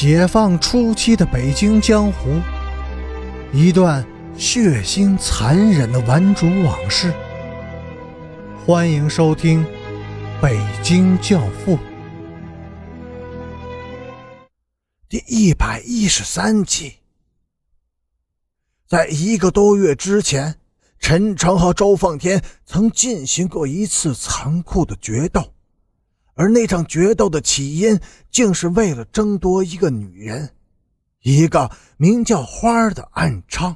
解放初期的北京江湖，一段血腥残忍的顽主往事。欢迎收听《北京教父》第一百一十三集。在一个多月之前，陈诚和周奉天曾进行过一次残酷的决斗。而那场决斗的起因，竟是为了争夺一个女人，一个名叫花儿的暗娼。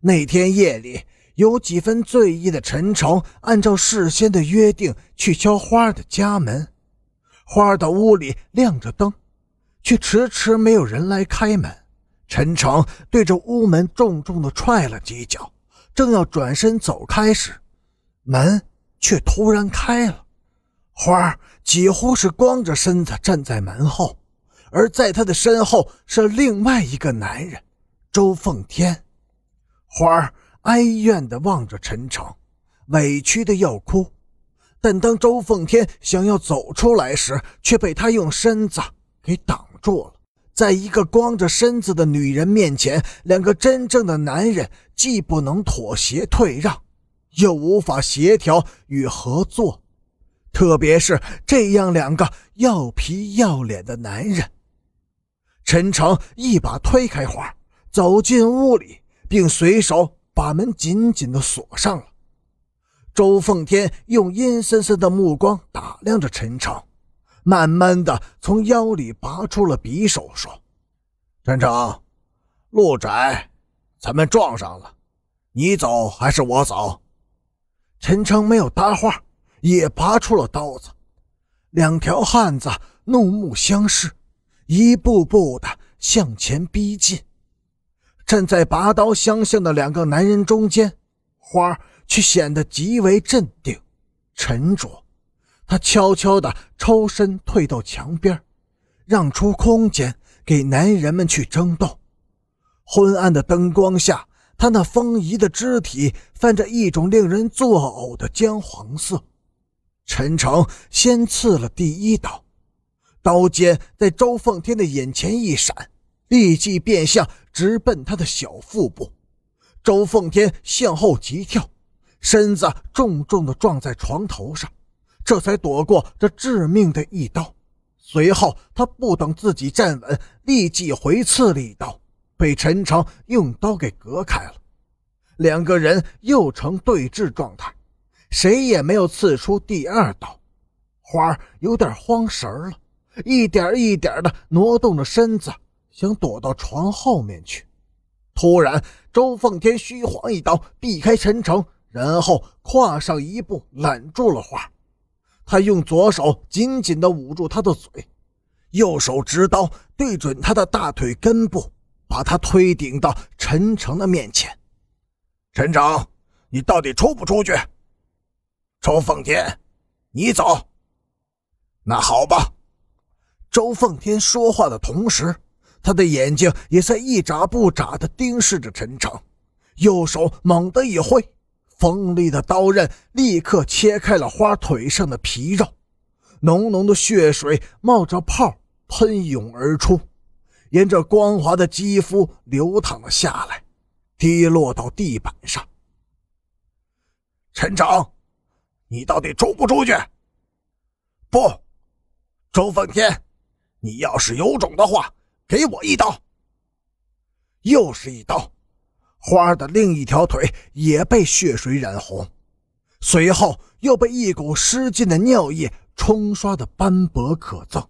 那天夜里，有几分醉意的陈诚按照事先的约定去敲花儿的家门。花儿的屋里亮着灯，却迟迟没有人来开门。陈诚对着屋门重重的踹了几脚，正要转身走开时，门却突然开了。花儿几乎是光着身子站在门后，而在他的身后是另外一个男人，周奉天。花儿哀怨地望着陈诚，委屈的要哭。但当周奉天想要走出来时，却被他用身子给挡住了。在一个光着身子的女人面前，两个真正的男人既不能妥协退让，又无法协调与合作。特别是这样两个要皮要脸的男人，陈诚一把推开花，走进屋里，并随手把门紧紧的锁上了。周奉天用阴森森的目光打量着陈诚，慢慢的从腰里拔出了匕首，说：“陈诚，路窄，咱们撞上了，你走还是我走？”陈诚没有搭话。也拔出了刀子，两条汉子怒目相视，一步步的向前逼近。站在拔刀相向的两个男人中间，花却显得极为镇定、沉着。他悄悄地抽身退到墙边，让出空间给男人们去争斗。昏暗的灯光下，他那丰腴的肢体泛着一种令人作呕的姜黄色。陈诚先刺了第一刀，刀尖在周奉天的眼前一闪，立即变向，直奔他的小腹部。周奉天向后急跳，身子重重地撞在床头上，这才躲过这致命的一刀。随后，他不等自己站稳，立即回刺了一刀，被陈诚用刀给隔开了。两个人又成对峙状态。谁也没有刺出第二刀，花儿有点慌神了，一点一点的挪动着身子，想躲到床后面去。突然，周奉天虚晃一刀，避开陈诚，然后跨上一步，揽住了花儿。他用左手紧紧地捂住他的嘴，右手执刀对准他的大腿根部，把他推顶到陈诚的面前。陈诚，你到底出不出去？周奉天，你走。那好吧。周奉天说话的同时，他的眼睛也在一眨不眨地盯视着陈诚，右手猛地一挥，锋利的刀刃立刻切开了花腿上的皮肉，浓浓的血水冒着泡喷涌而出，沿着光滑的肌肤流淌了下来，滴落到地板上。陈诚。你到底出不出去？不，周奉天，你要是有种的话，给我一刀。又是一刀，花的另一条腿也被血水染红，随后又被一股湿尽的尿液冲刷的斑驳可憎，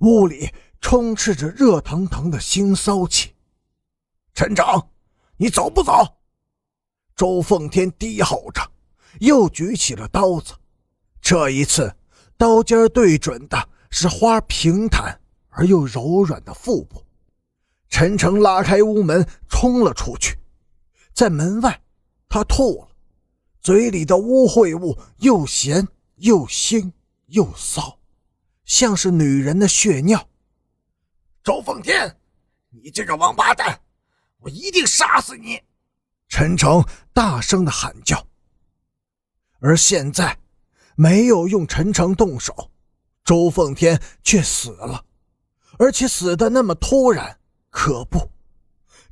屋里充斥着热腾腾的腥臊气。陈长，你走不走？周奉天低吼着。又举起了刀子，这一次刀尖对准的是花平坦而又柔软的腹部。陈诚拉开屋门冲了出去，在门外，他吐了，嘴里的污秽物又咸又腥又骚，像是女人的血尿。周奉天，你这个王八蛋，我一定杀死你！陈诚大声的喊叫。而现在，没有用陈诚动手，周奉天却死了，而且死的那么突然，可不。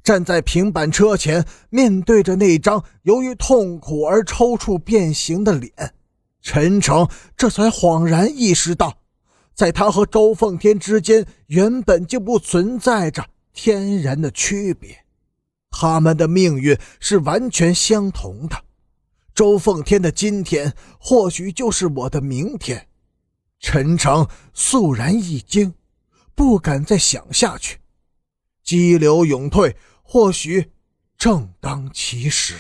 站在平板车前，面对着那张由于痛苦而抽搐变形的脸，陈诚这才恍然意识到，在他和周凤天之间原本就不存在着天然的区别，他们的命运是完全相同的。周奉天的今天，或许就是我的明天。陈诚肃然一惊，不敢再想下去，激流勇退。或许正当其时。